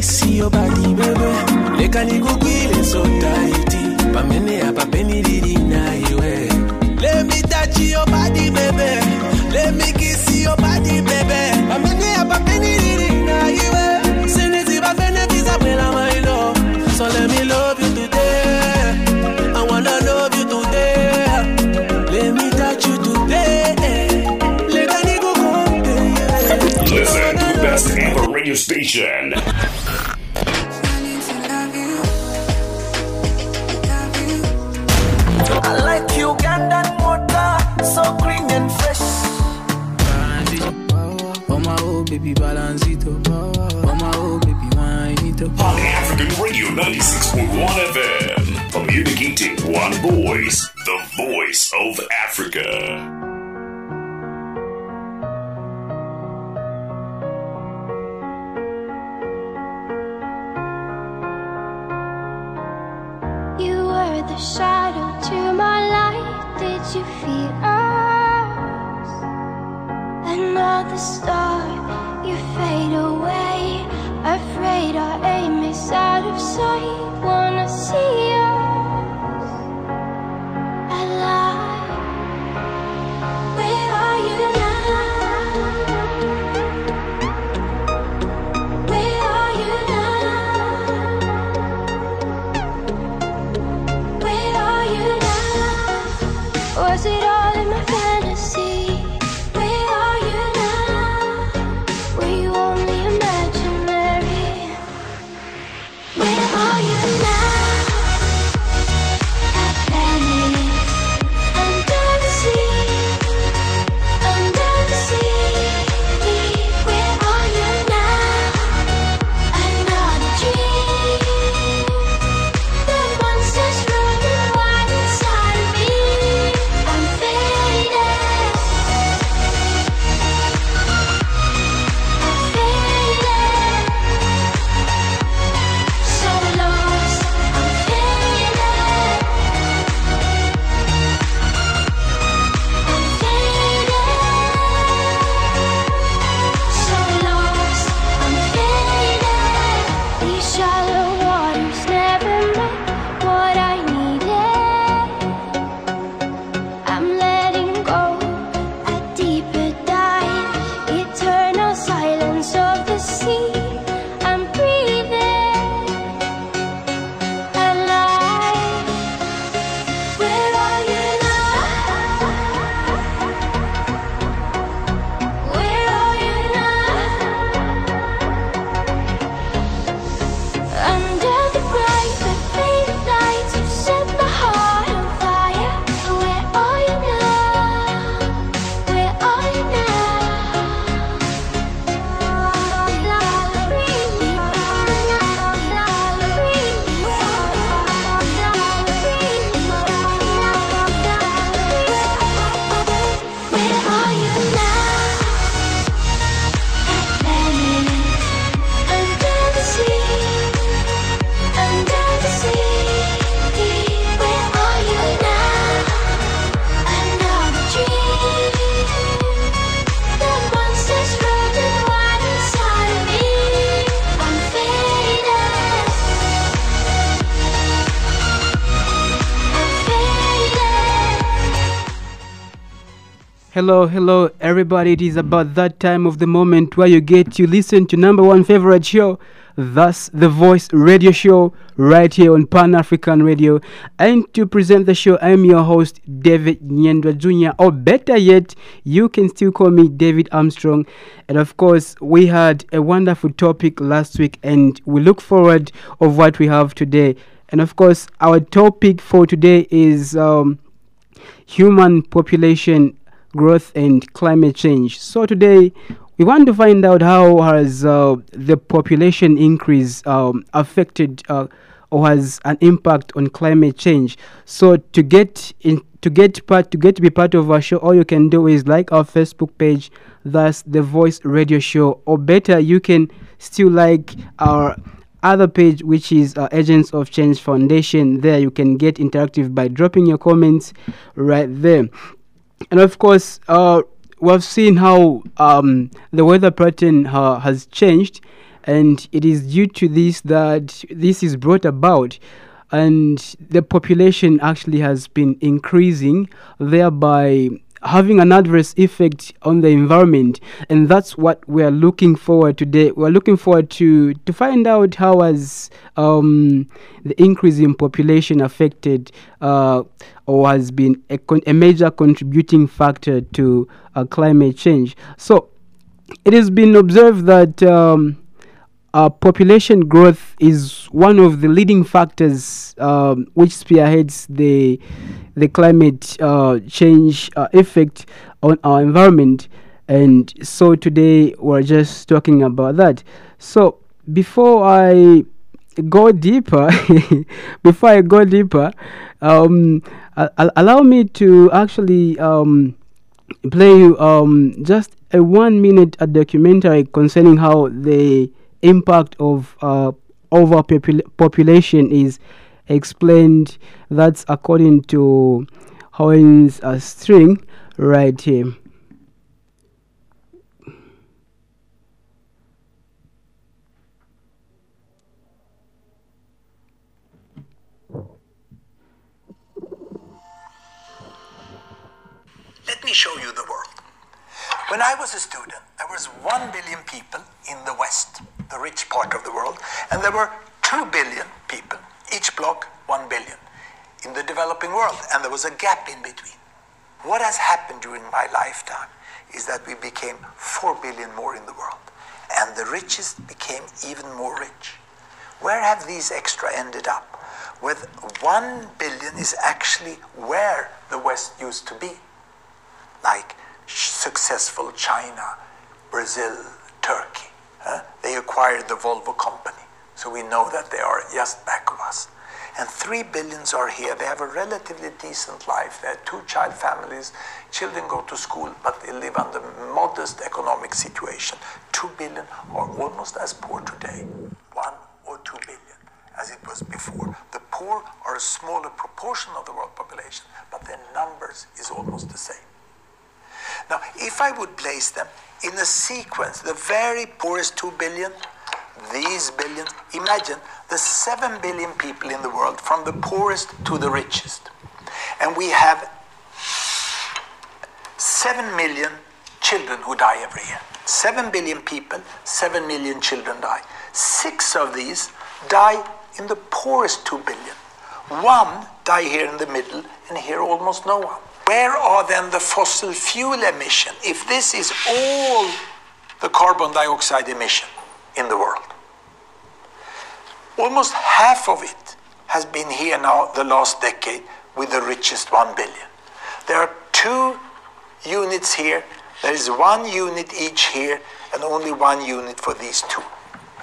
kiss your body, baby. Leka nikugwile so tight. Pamene apa peni didi na iwe. Eh. Let me touch your body, baby. Let me kiss your body, baby. Pamene apa peni didi na iwe. Eh. Sinisi ba fene visa pela my love. So let me love you today. I wanna love you today. Let me touch you today. Eh. Leka nikugwile. Listen to best ever radio station. Baby balance it up. Oh my oh baby wine it up. On African Radio 96.1 FM. Communicating one voice, the voice of Africa. You were the shadow to my light. Did you feel us? Another star, Hello, hello, everybody. It is about that time of the moment where you get to listen to number one favorite show. Thus, the Voice Radio Show, right here on Pan African Radio. And to present the show, I am your host, David Nyendwa Jr., or better yet, you can still call me David Armstrong. And of course, we had a wonderful topic last week, and we look forward of what we have today. And of course, our topic for today is um, human population growth and climate change. So today we want to find out how has uh, the population increase um, affected uh, or has an impact on climate change. So to get in to get part to get to be part of our show, all you can do is like our Facebook page, that's the Voice Radio Show, or better, you can still like our other page which is uh, agents of change foundation there you can get interactive by dropping your comments right there and of course uh, we've seen how um, the weather pattern uh, has changed. And it is due to this that this is brought about. And the population actually has been increasing thereby having an adverse effect on the environment and that's what we're looking forward today. We're looking forward to to find out how has um, the increase in population affected uh, or has been a, con- a major contributing factor to uh, climate change. So it has been observed that um, uh, population growth is one of the leading factors um, which spearheads the the climate uh, change uh, effect on our environment. And so today we're just talking about that. So before I go deeper, before I go deeper, um, allow me to actually um, play you um, just a one minute a documentary concerning how the impact of uh, overpopulation is explained. That's according to Hans uh, String right here. Let me show you the world. When I was a student, there was 1 billion people in the West, the rich part of the world, and there were 2 billion people, each block 1 billion, in the developing world, and there was a gap in between. What has happened during my lifetime is that we became 4 billion more in the world, and the richest became even more rich. Where have these extra ended up? With 1 billion is actually where the West used to be like successful China, Brazil, Turkey. They acquired the Volvo company, so we know that they are just back of us. And three billions are here. They have a relatively decent life. They're two child families. Children go to school, but they live under modest economic situation. Two billion are almost as poor today. One or two billion, as it was before. The poor are a smaller proportion of the world population, but their numbers is almost the same. Now, if I would place them in a sequence, the very poorest 2 billion, these billions, imagine the 7 billion people in the world, from the poorest to the richest. And we have 7 million children who die every year. 7 billion people, 7 million children die. Six of these die in the poorest 2 billion. One die here in the middle, and here almost no one. Where are then the fossil fuel emission if this is all the carbon dioxide emission in the world? Almost half of it has been here now the last decade with the richest 1 billion. There are two units here, there is one unit each here, and only one unit for these two.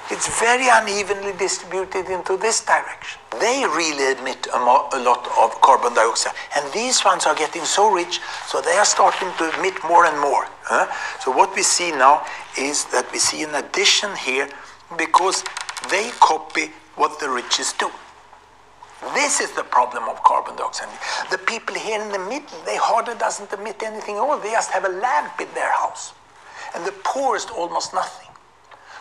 It's very unevenly distributed into this direction. They really emit a, a lot of carbon dioxide, and these ones are getting so rich, so they are starting to emit more and more. huh? So what we see now is that we see an addition here because they copy what the richest do. This is the problem of carbon dioxide. The people here in the middle, they hardly doesn't emit anything at all. They just have a lamp in their house. And the poorest almost nothing.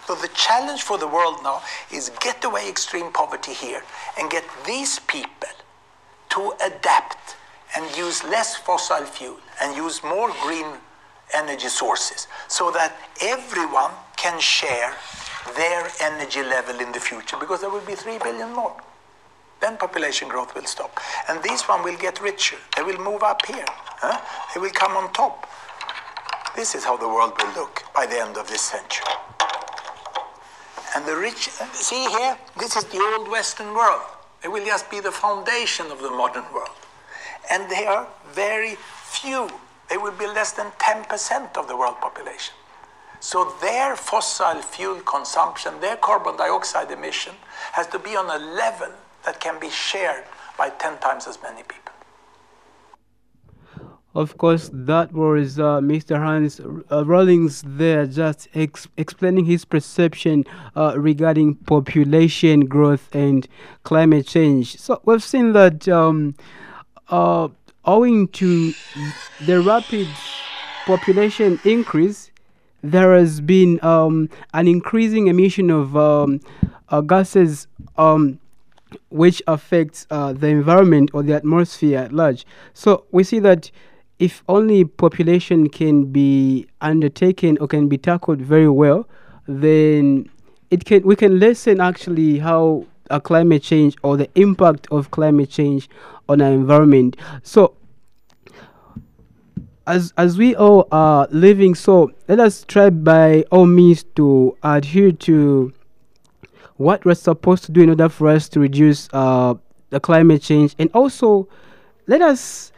So the challenge for the world now is get away extreme poverty here and get these people to adapt and use less fossil fuel and use more green energy sources so that everyone can share their energy level in the future because there will be 3 billion more. Then population growth will stop. And these one will get richer. They will move up here. huh? They will come on top. This is how the world will look by the end of this century. And the rich, see here, this is the old Western world. It will just be the foundation of the modern world. And they are very few. They will be less than 10% of the world population. So their fossil fuel consumption, their carbon dioxide emission, has to be on a level that can be shared by 10 times as many people. Of course, that was uh, Mr. Hans uh, Rawlings there just ex- explaining his perception uh, regarding population growth and climate change. So we've seen that um, uh, owing to the rapid population increase, there has been um, an increasing emission of um, uh, gases um, which affects uh, the environment or the atmosphere at large. So we see that if only population can be undertaken or can be tackled very well, then it can we can lessen actually how a climate change or the impact of climate change on our environment. So as as we all are living, so let us try by all means to adhere to what we're supposed to do in order for us to reduce uh, the climate change, and also let us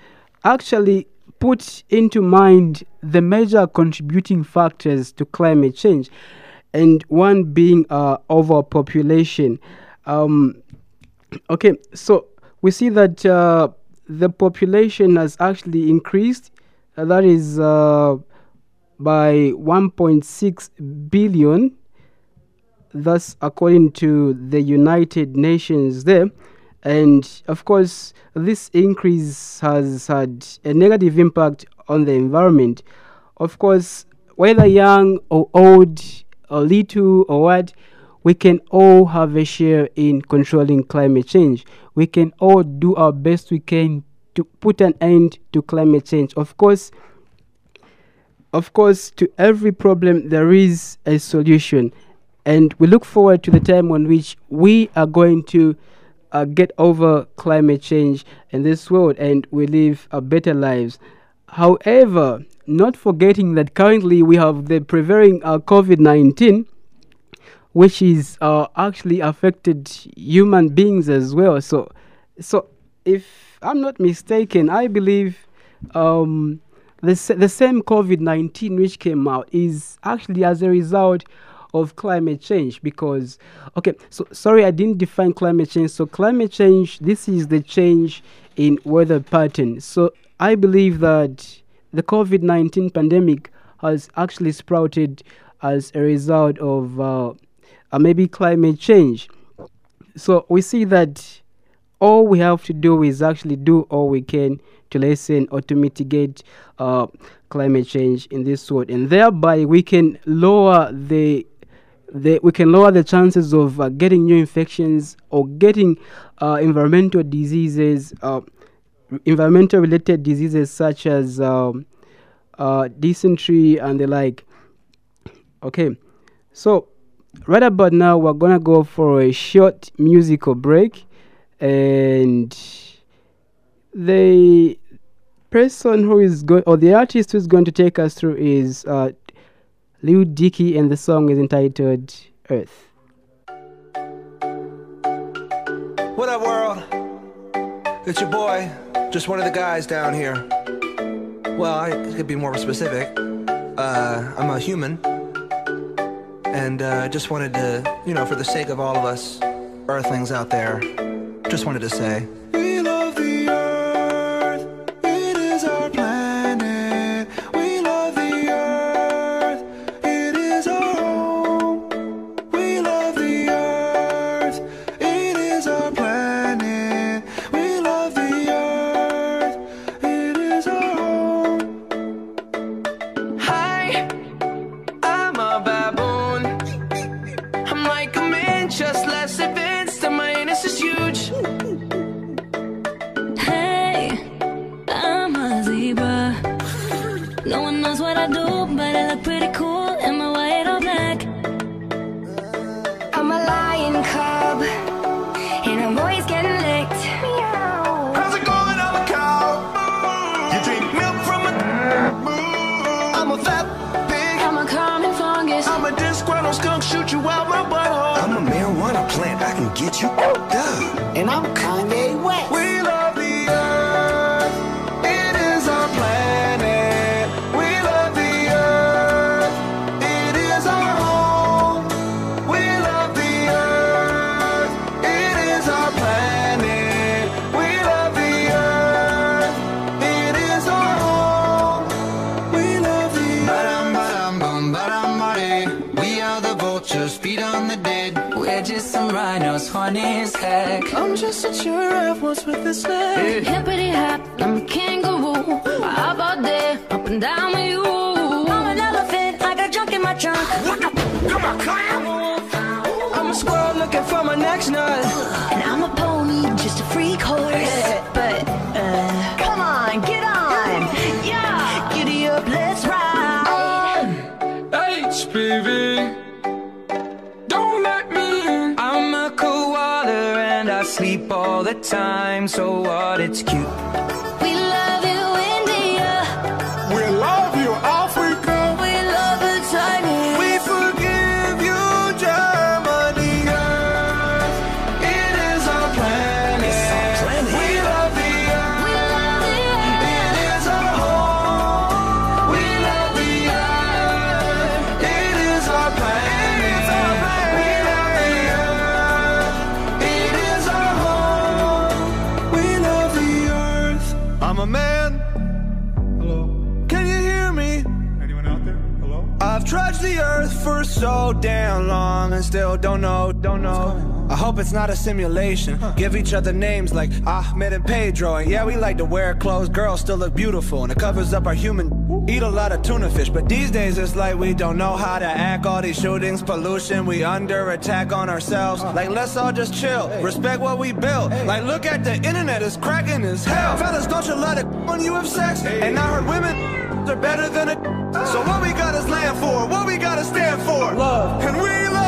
actually put into mind the major contributing factors to climate change, and one being uh, overpopulation. Um, okay, so we see that uh, the population has actually increased. Uh, that is uh, by 1.6 billion. That's according to the United Nations there. And of course, this increase has had a negative impact on the environment. Of course, whether young or old or little or what, we can all have a share in controlling climate change. We can all do our best we can to put an end to climate change. Of course, of course, to every problem there is a solution, and we look forward to the time on which we are going to uh, get over climate change in this world and we live uh, better lives. However, not forgetting that currently we have the prevailing uh, COVID 19, which is uh, actually affected human beings as well. So, so if I'm not mistaken, I believe um, the, the same COVID 19 which came out is actually as a result of climate change because okay so sorry i didn't define climate change. So climate change this is the change in weather pattern. So i believe that the covid-19 pandemic has actually sprouted as a result of uh, uh, maybe climate change. So we see that all we have to do is actually do all we can to lessen or to mitigate uh, climate change in this world, and thereby we can lower the the, we can lower the chances of uh, getting new infections or getting uh, environmental diseases, uh, environmental related diseases such as um, uh, dysentery and the like. Okay, so right about now we're gonna go for a short musical break, and the person who is going or the artist who's going to take us through is uh, Lil Dicky, and the song is entitled Earth. What up, world? It's your boy, just one of the guys down here. Well, I could be more specific. Uh, I'm a human, and uh, just wanted to, you know, for the sake of all of us Earthlings out there, just wanted to say. Vultures, feed on the dead. We're just some rhinos, funny as heck. I'm just a giraffe, what's with this leg? Hippity hop, I'm a kangaroo. I hop all day, up and down with you. I'm an elephant, I got junk in my get drunk. What the? Come on, clown! I'm a squirrel looking for my next nut. And I'm a pony, just a freak horse. But, uh, come on, get on. Yeah, giddy up, let's ride. HPV. All the time. So what? It's cute. So damn long and still don't know, don't know. I hope it's not a simulation. Give each other names like Ahmed and Pedro. And yeah, we like to wear clothes. Girls still look beautiful and it covers up our human. Eat a lot of tuna fish, but these days it's like we don't know how to act. All these shootings, pollution, we under attack on ourselves. Like, let's all just chill. Respect what we built. Like, look at the internet, it's cracking as hell. Fellas, don't you let it when you have sex. And I heard women are better than it. So what we got is land for, what we gotta stand for. Love. And we love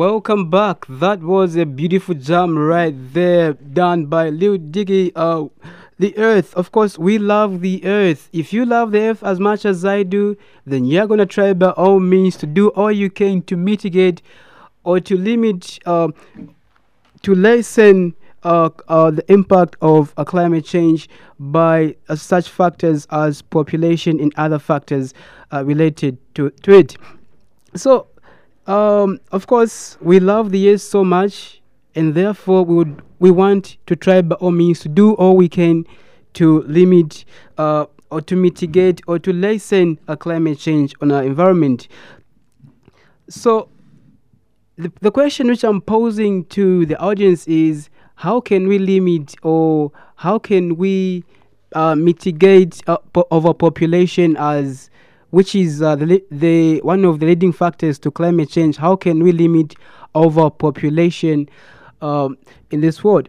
Welcome back. That was a beautiful jam right there, done by Lil Dicky. Uh, the earth, of course, we love the earth. If you love the earth as much as I do, then you're gonna try by all means to do all you can to mitigate or to limit, uh, to lessen uh, uh, the impact of uh, climate change by uh, such factors as population and other factors uh, related to, to it. So, um, of course, we love the earth so much, and therefore we would we want to try by all means to do all we can to limit uh, or to mitigate or to lessen uh, climate change on our environment. So, the, the question which I'm posing to the audience is how can we limit or how can we uh, mitigate uh, po- overpopulation as which is uh, the, the one of the leading factors to climate change how can we limit overpopulation um, in this world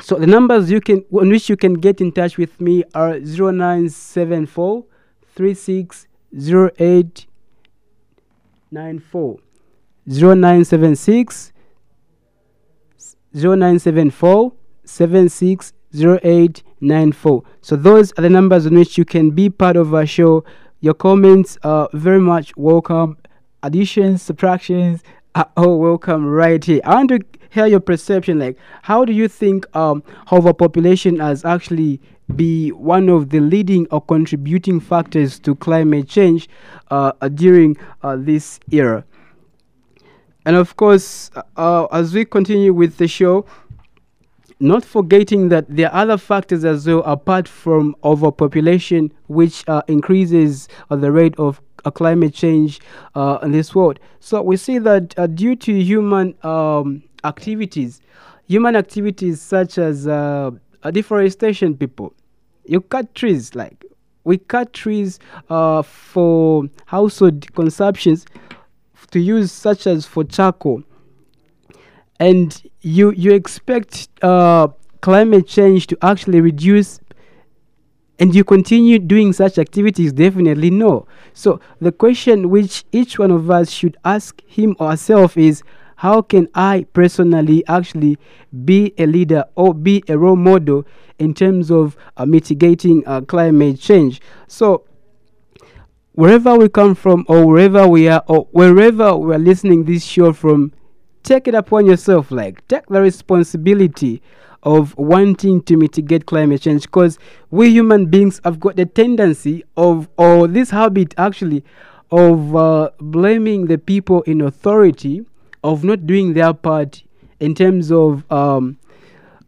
so the numbers you can on which you can get in touch with me are 0974 3608 94 0976 0974 760894. So those are the numbers on which you can be part of our show. Your comments are very much welcome. Additions, subtractions are all welcome right here. I want to hear your perception. Like, how do you think um, overpopulation has actually be one of the leading or contributing factors to climate change uh, during uh, this era? And of course, uh, as we continue with the show, not forgetting that there are other factors as well apart from overpopulation, which uh, increases uh, the rate of uh, climate change uh, in this world. So we see that uh, due to human um, activities, human activities such as uh, deforestation, people, you cut trees like we cut trees for household consumptions to use such as for charcoal and you you expect uh, climate change to actually reduce and you continue doing such activities? Definitely no. So the question which each one of us should ask him or herself is how can i personally actually be a leader or be a role model in terms of uh, mitigating uh, climate change? So wherever we come from or wherever we are or wherever we're listening this show from take it upon yourself like take the responsibility of wanting to mitigate climate change because we human beings have got the tendency of or this habit actually of uh, blaming the people in authority of not doing their part in terms of um,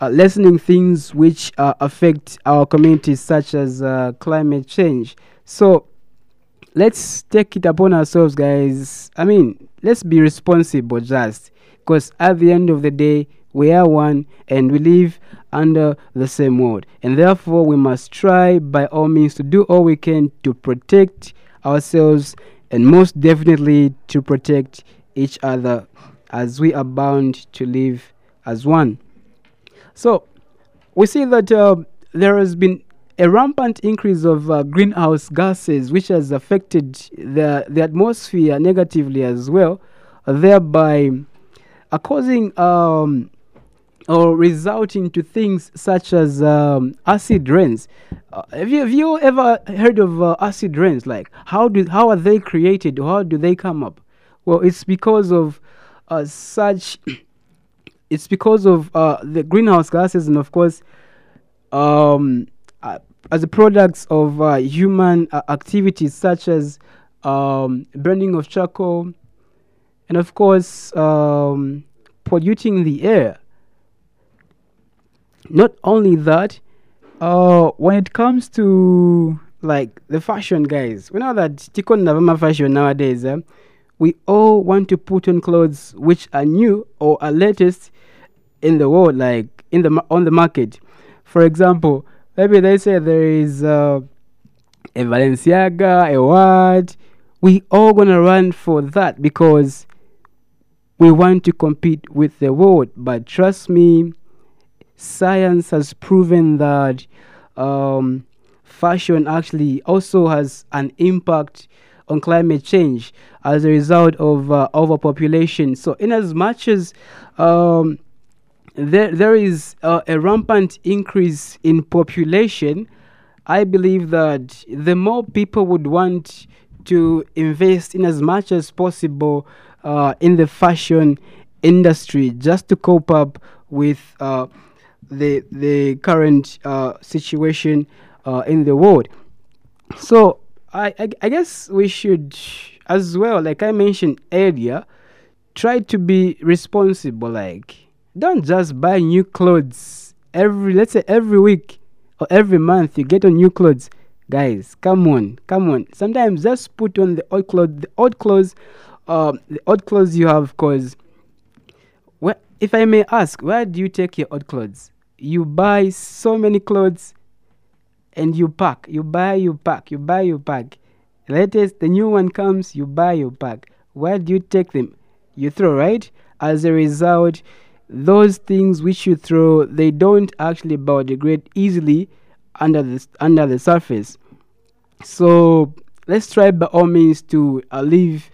uh, lessening things which uh, affect our communities such as uh, climate change. So let's take it upon ourselves guys. I mean let's be responsible just because at the end of the day we are one and we live under the same world and therefore we must try by all means to do all we can to protect ourselves and most definitely to protect each other as we are bound to live as one. So we see that uh, there has been a rampant increase of uh, greenhouse gases, which has affected the, the atmosphere negatively as well, thereby uh, causing um, or resulting to things such as um, acid rains. Uh, have, you, have you ever heard of uh, acid rains? Like, how, do, how are they created? How do they come up? Well, it's because of uh, such. It's because of uh, the greenhouse gases, and of course, um, uh, as a products of uh, human activities such as um, burning of charcoal and of course um, polluting the air not only that uh, when it comes to like the fashion guys we know that tiko navama fashion nowadays eh, we all want to put on clothes which are new or are latest in the world like in the on the market for example maybe they say there is uh, a Balenciaga, a what. We all gonna run for that because we want to compete with the world. But trust me, science has proven that um, fashion actually also has an impact on climate change as a result of uh, overpopulation. So, in as much as um, there there is uh, a rampant increase in population, I believe that the more people would want to invest in as much as possible uh, in the fashion industry just to cope up with uh, the the current uh, situation uh, in the world. So I, I I guess we should as well, like I mentioned earlier, try to be responsible. Like don't just buy new clothes every let's say every week or every month you get on new clothes guys come on come on sometimes just put on the old clothes the old clothes um the old clothes you have cause where if i may ask where do you take your old clothes? You buy so many clothes and you pack you buy you pack you buy you pack. Latest the new one comes you buy you pack. Where do you take them? You throw right? As a result those things which you throw they don't actually biodegrade easily under the under the surface. So let's try by all means to uh, live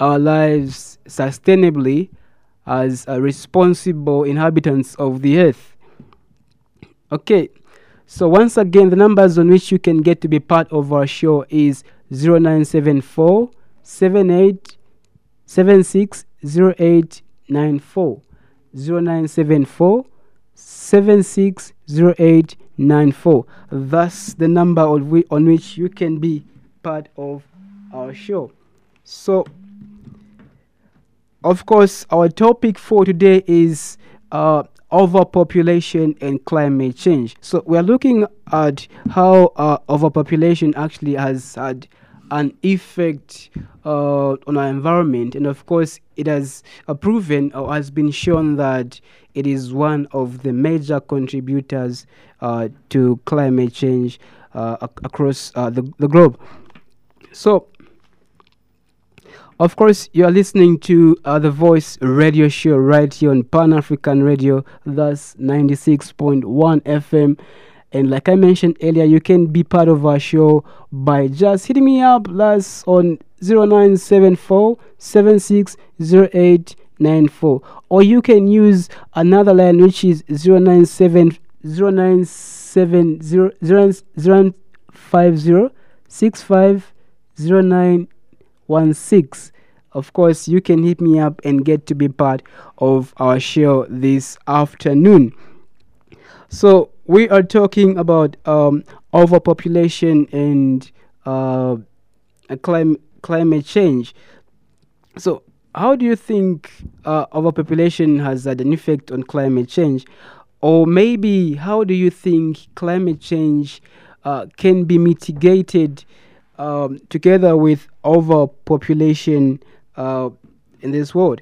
our lives sustainably as responsible inhabitants of the earth okay so once again the numbers on which you can get to be part of our show is 0974 78 760894 0974 760894. That's the number on, on which you can be part of our show. So, of course, our topic for today is uh, overpopulation and climate change. So, we are looking at how uh, overpopulation actually has had an effect uh, on our environment, and of course, it has uh, proven or has been shown that it is one of the major contributors uh, to climate change uh, ac- across the, the globe. So, of course, you are listening to uh, the Voice Radio Show right here on Pan African Radio, that's 96.1 FM. And like I mentioned earlier, you can be part of our show by just hitting me up last on 0974 760894. Or you can use another line which is 097 097 050 65 0916. Of course, you can hit me up and get to be part of our show this afternoon. So, we are talking about um, overpopulation and uh, clim- climate change. So, how do you think uh, overpopulation has had an effect on climate change? Or maybe, how do you think climate change uh, can be mitigated um, together with overpopulation uh, in this world?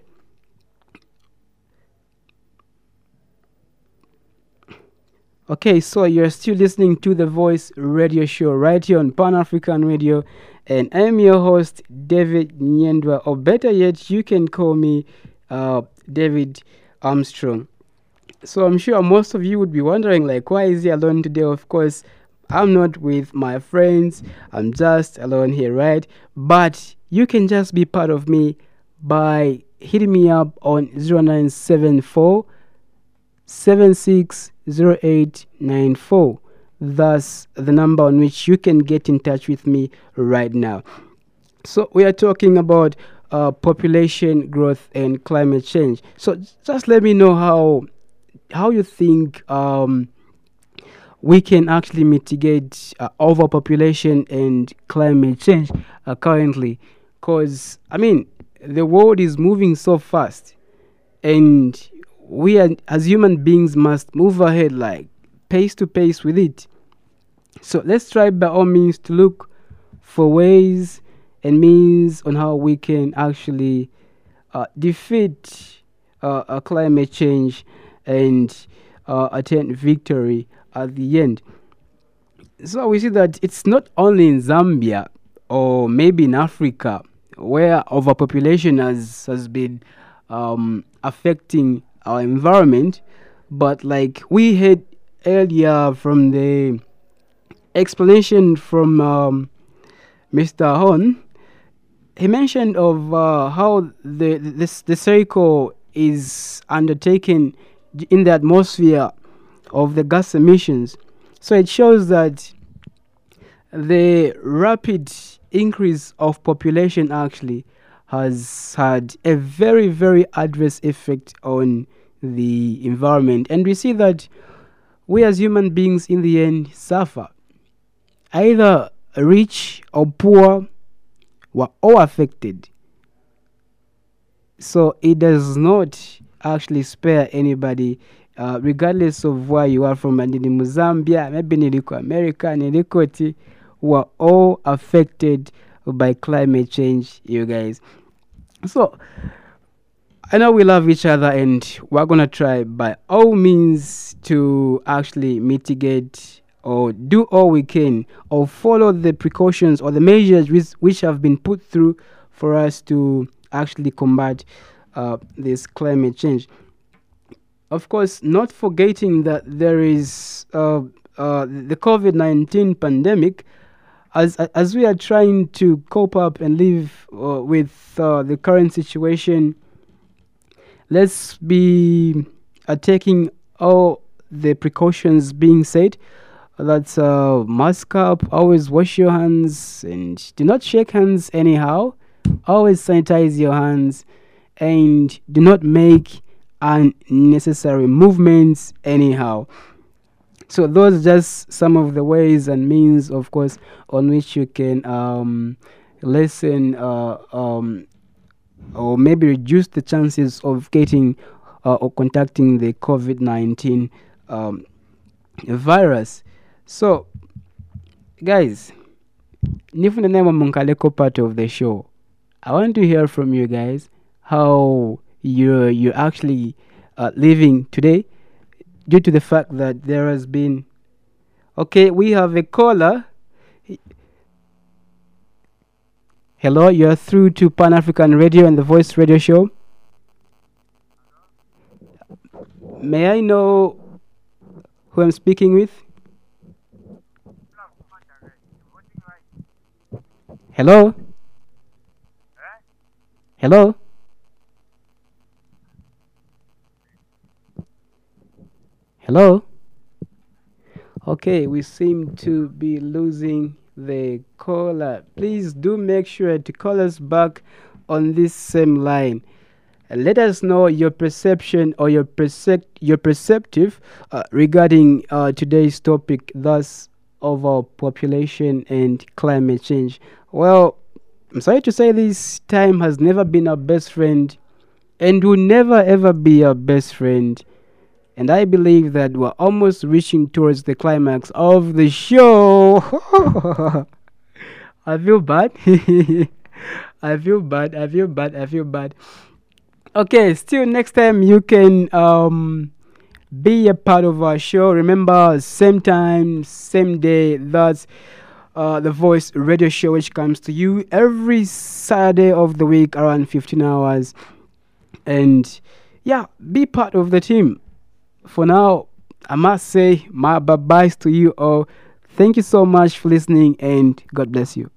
Okay, so you're still listening to the Voice Radio Show right here on Pan African Radio, and I'm your host, David Nyendwa, or better yet, you can call me uh, David Armstrong. So I'm sure most of you would be wondering, like, why is he alone today? Of course, I'm not with my friends, I'm just alone here, right? But you can just be part of me by hitting me up on 0974 760894. That's the number on which you can get in touch with me right now. So, we are talking about uh, population growth and climate change. So, just let me know how how you think um, we can actually mitigate uh, overpopulation and climate change uh, currently. Because, I mean, the world is moving so fast, and we are, as human beings must move ahead like pace to pace with it. So let's try by all means to look for ways and means on how we can actually uh, defeat uh, climate change and uh, attain victory at the end. So we see that it's not only in Zambia or maybe in Africa where overpopulation has has been um, affecting our environment, but like we heard earlier from the explanation from um, Mr. Hon, he mentioned of uh, how the this the circle is undertaken in the atmosphere of the gas emissions. So it shows that the rapid increase of population actually has had a very very adverse effect on the environment. And we see that we as human beings in the end suffer. Either rich or poor were all affected. So it does not actually spare anybody uh, regardless of where you are from and in Zambia maybe niliko America nilikoti were all affected by climate change you guys so I know we love each other and we're gonna try by all means to actually mitigate or do all we can or follow the precautions or the measures which, which have been put through for us to actually combat uh, this climate change. Of course, not forgetting that there is uh, uh, the COVID 19 pandemic. As, as we are trying to cope up and live uh, with uh, the current situation let's be uh, taking all the precautions being said. That's uh, mask up, always wash your hands, and do not shake hands anyhow. Always sanitize your hands, and do not make unnecessary movements anyhow. So those are just some of the ways and means, of course, on which you can um, lessen uh, um, or maybe reduce the chances of getting uh, or contacting the COVID 19 um, virus. So, guys, nifuna name munkaleko part of the show. I want to hear from you guys how you're you're actually uh, living today due to the fact that there has been okay we have a caller. Hello you're through to pan-african radio and the voice radio show. May i know who i'm speaking with? Hello? Hello? Hello? Okay, we seem to be losing the caller. Please do make sure to call us back on this same line. Uh, Let us know your perception or your percep- your perceptive uh, regarding uh, today's topic, thus overpopulation and climate change. Well, I'm sorry to say this time has never been our best friend and will never ever be our best friend. And I believe that we're almost reaching towards the climax of the show. I feel bad. I feel bad. I feel bad. I feel bad. Okay, still next time you can um be a part of our show. Remember, same time, same day. That's uh, the Voice Radio Show, which comes to you every Saturday of the week around 15 hours. And yeah, be part of the team. For now, I must say my bye byes to you all. Thank you so much for listening, and God bless you.